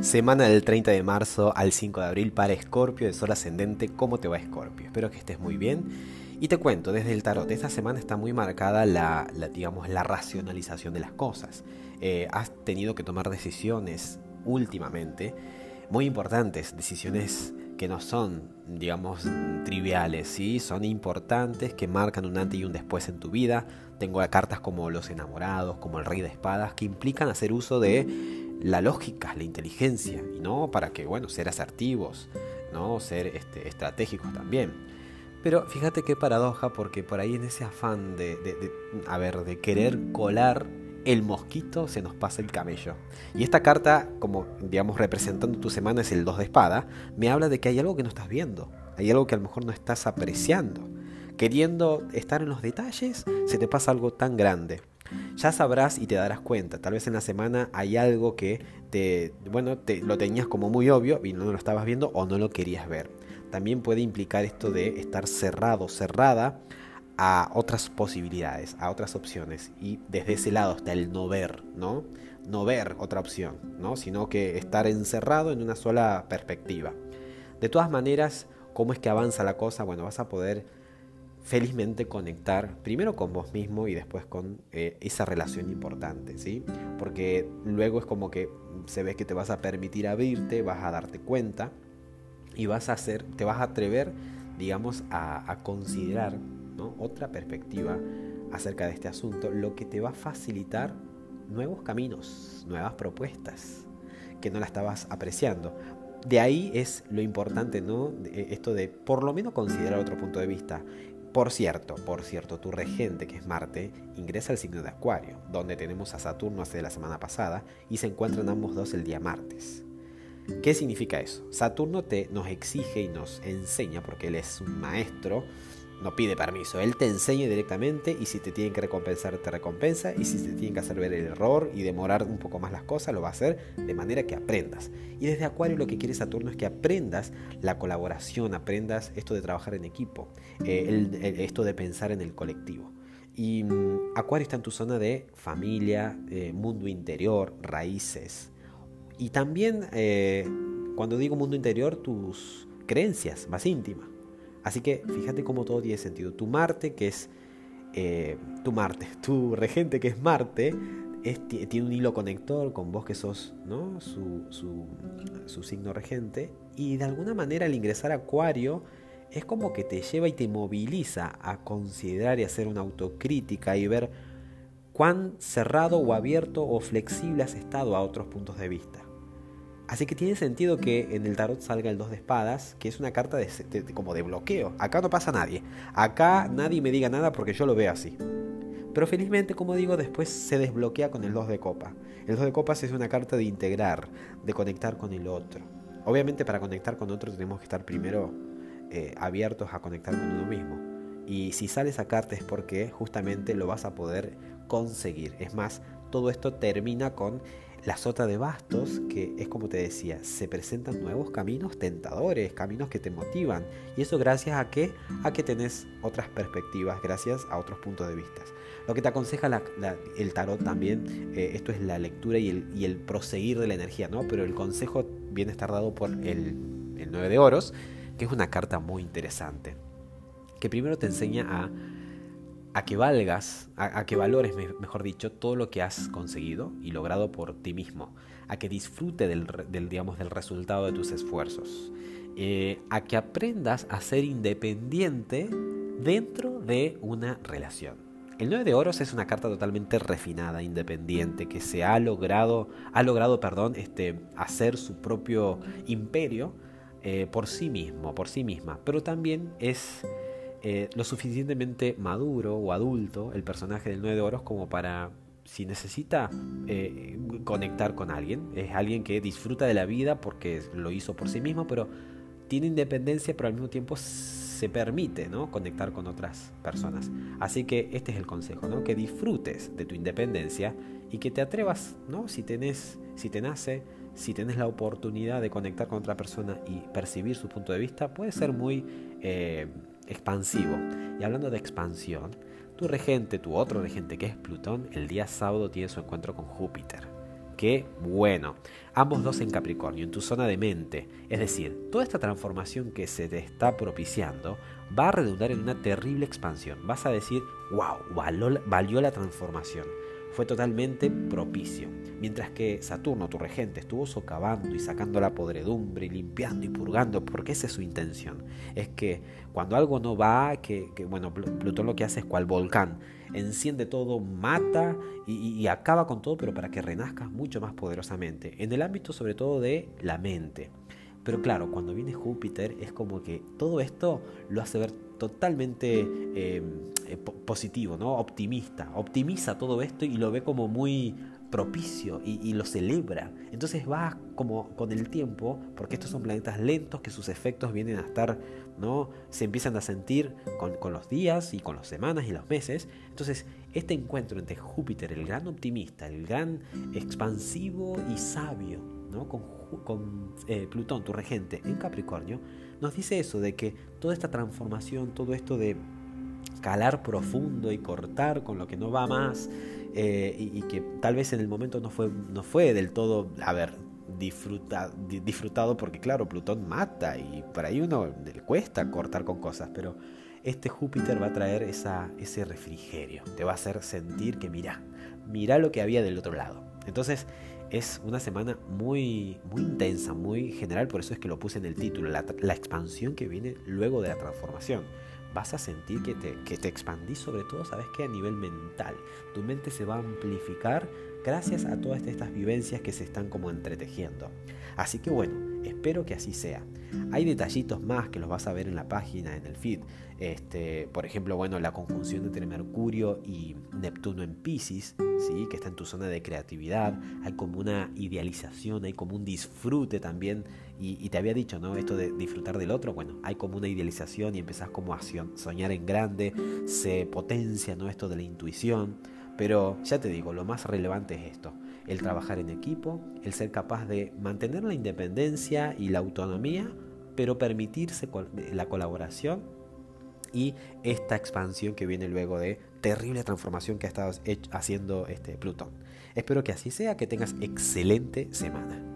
Semana del 30 de marzo al 5 de abril para Escorpio de Sol Ascendente. ¿Cómo te va Escorpio? Espero que estés muy bien. Y te cuento, desde el tarot, esta semana está muy marcada la, digamos, la racionalización de las cosas. Eh, has tenido que tomar decisiones últimamente muy importantes, decisiones que no son, digamos, triviales, ¿sí? son importantes, que marcan un antes y un después en tu vida. Tengo cartas como los enamorados, como el rey de espadas, que implican hacer uso de la lógica, la inteligencia, y no para que, bueno, ser asertivos, ¿no? Ser este, estratégicos también. Pero fíjate qué paradoja, porque por ahí en ese afán de, de, a ver, de querer colar el mosquito, se nos pasa el camello. Y esta carta, como digamos representando tu semana, es el 2 de espada, me habla de que hay algo que no estás viendo, hay algo que a lo mejor no estás apreciando. Queriendo estar en los detalles, se te pasa algo tan grande ya sabrás y te darás cuenta. Tal vez en la semana hay algo que te, bueno, te, lo tenías como muy obvio y no lo estabas viendo o no lo querías ver. También puede implicar esto de estar cerrado, cerrada a otras posibilidades, a otras opciones. Y desde ese lado está el no ver, ¿no? No ver otra opción, ¿no? Sino que estar encerrado en una sola perspectiva. De todas maneras, ¿cómo es que avanza la cosa? Bueno, vas a poder felizmente conectar primero con vos mismo y después con eh, esa relación importante, ¿sí? Porque luego es como que se ve que te vas a permitir abrirte, vas a darte cuenta y vas a hacer, te vas a atrever, digamos, a, considerar otra perspectiva acerca de este asunto, lo que te va a facilitar nuevos caminos, nuevas propuestas que no la estabas apreciando. De ahí es lo importante, ¿no? Esto de por lo menos considerar otro punto de vista. Por cierto, por cierto, tu regente, que es Marte, ingresa al signo de Acuario, donde tenemos a Saturno hace la semana pasada y se encuentran ambos dos el día martes. ¿Qué significa eso? Saturno te, nos exige y nos enseña, porque él es un maestro, no pide permiso, él te enseña directamente y si te tienen que recompensar, te recompensa y si te tienen que hacer ver el error y demorar un poco más las cosas, lo va a hacer de manera que aprendas. Y desde Acuario lo que quiere Saturno es que aprendas la colaboración, aprendas esto de trabajar en equipo, eh, esto de pensar en el colectivo. Y mm, Acuario está en tu zona de familia, eh, mundo interior, raíces. Y también, eh, cuando digo mundo interior, tus creencias más íntimas. Así que fíjate cómo todo tiene sentido. Tu Marte, que es eh, tu Marte, tu regente, que es Marte, tiene un hilo conector con vos que sos ¿no? su, su, signo regente. Y de alguna manera al ingresar a Acuario es como que te lleva y te moviliza a considerar y hacer una autocrítica y ver cuán cerrado o abierto o flexible has estado a otros puntos de vista. Así que tiene sentido que en el tarot salga el 2 de espadas, que es una carta de, como de bloqueo. Acá no pasa nadie. Acá nadie me diga nada porque yo lo veo así. Pero felizmente, como digo, después se desbloquea con el 2 de copa. El 2 de copas es una carta de integrar, de conectar con el otro. Obviamente para conectar con otro tenemos que estar primero eh, abiertos a conectar con uno mismo. Y si sale esa carta es porque justamente lo vas a poder conseguir. Es más, todo esto termina con la sota de bastos, que es como te decía, se presentan nuevos caminos tentadores, caminos que te motivan. Y eso gracias a que, a que tenés otras perspectivas, gracias a otros puntos de vista. Lo que te aconseja el tarot también, eh, esto es la lectura y el, y el, proseguir de la energía, ¿no? Pero el consejo viene estar dado por el, el 9 de oros, que es una carta muy interesante, que primero te enseña a a que valgas, a, que valores, mejor dicho, todo lo que has conseguido y logrado por ti mismo, a que disfrute del, digamos, del resultado de tus esfuerzos, eh, a que aprendas a ser independiente dentro de una relación. El 9 de oros es una carta totalmente refinada, independiente, que se ha logrado, ha logrado, perdón, este, hacer su propio imperio eh, por sí mismo, por sí misma, pero también es eh, lo suficientemente maduro o adulto el personaje del 9 de oros como para, si necesita eh, conectar con alguien, es alguien que disfruta de la vida porque lo hizo por sí mismo, pero tiene independencia, pero al mismo tiempo se permite ¿no? conectar con otras personas. Así que este es el consejo, ¿no? que disfrutes de tu independencia y que te atrevas, ¿no? si, tenés, si te nace, si tenés la oportunidad de conectar con otra persona y percibir su punto de vista, puede ser muy... Eh, expansivo. Y hablando de expansión, tu regente, tu otro regente que es Plutón, el día sábado tiene su encuentro con Júpiter, que bueno. Ambos dos en Capricornio, en tu zona de mente. Es decir, toda esta transformación que se te está propiciando va a redundar en una terrible expansión. Vas a decir, wow, valió la transformación fue totalmente propicio. Mientras que Saturno, tu regente, estuvo socavando y sacando la podredumbre y limpiando y purgando, porque esa es su intención. Es que cuando algo no va, que, bueno, Plutón lo que hace es cual volcán, enciende todo, mata y, acaba con todo, pero para que renazcas mucho más poderosamente. En el ámbito sobre todo de la mente. Pero claro, cuando viene Júpiter es como que todo esto lo hace ver totalmente em, eh, positivo, ¿no? optimista. Optimiza todo esto y lo ve como muy propicio y, lo celebra. Entonces va como con el tiempo, porque estos son planetas lentos que sus efectos vienen a estar, ¿no? Se empiezan a sentir con, los días y con las semanas y los meses. Entonces, este encuentro entre Júpiter, el gran optimista, el gran expansivo y sabio, ¿no? Con, con eh, Plutón, tu regente, en Capricornio, nos dice eso, de que toda esta transformación, todo esto de calar profundo y cortar con lo que no va más, eh, y, que tal vez en el momento no fue, no fue del todo, a ver, disfruta, disfrutado, porque claro, Plutón mata y por ahí uno le cuesta cortar con cosas, pero este Júpiter va a traer esa, ese refrigerio, te va a hacer sentir que mira, mira lo que había del otro lado. Entonces, es una semana muy, muy intensa, muy general, por eso es que lo puse en el título, la, expansión que viene luego de la transformación. Vas a sentir que te, que te expandís sobre todo, ¿sabes qué? A nivel mental. Tu mente se va a amplificar gracias a todas estas vivencias que se están como entretejiendo. Así que bueno, espero que así sea. Hay detallitos más que los vas a ver en la página, en el feed. Este, por ejemplo, bueno, la conjunción entre Mercurio y Neptuno en Pisces, ¿sí? que está en tu zona de creatividad. Hay como una idealización, hay como un disfrute también. Y, te había dicho, ¿no? Esto de disfrutar del otro, bueno, hay como una idealización y empezás como a soñar en grande, se potencia, ¿no? Esto de la intuición. Pero ya te digo, lo más relevante es esto, el trabajar en equipo, el ser capaz de mantener la independencia y la autonomía, pero permitirse la colaboración y esta expansión que viene luego de terrible transformación que ha estado haciendo este Plutón. Espero que así sea, que tengas excelente semana.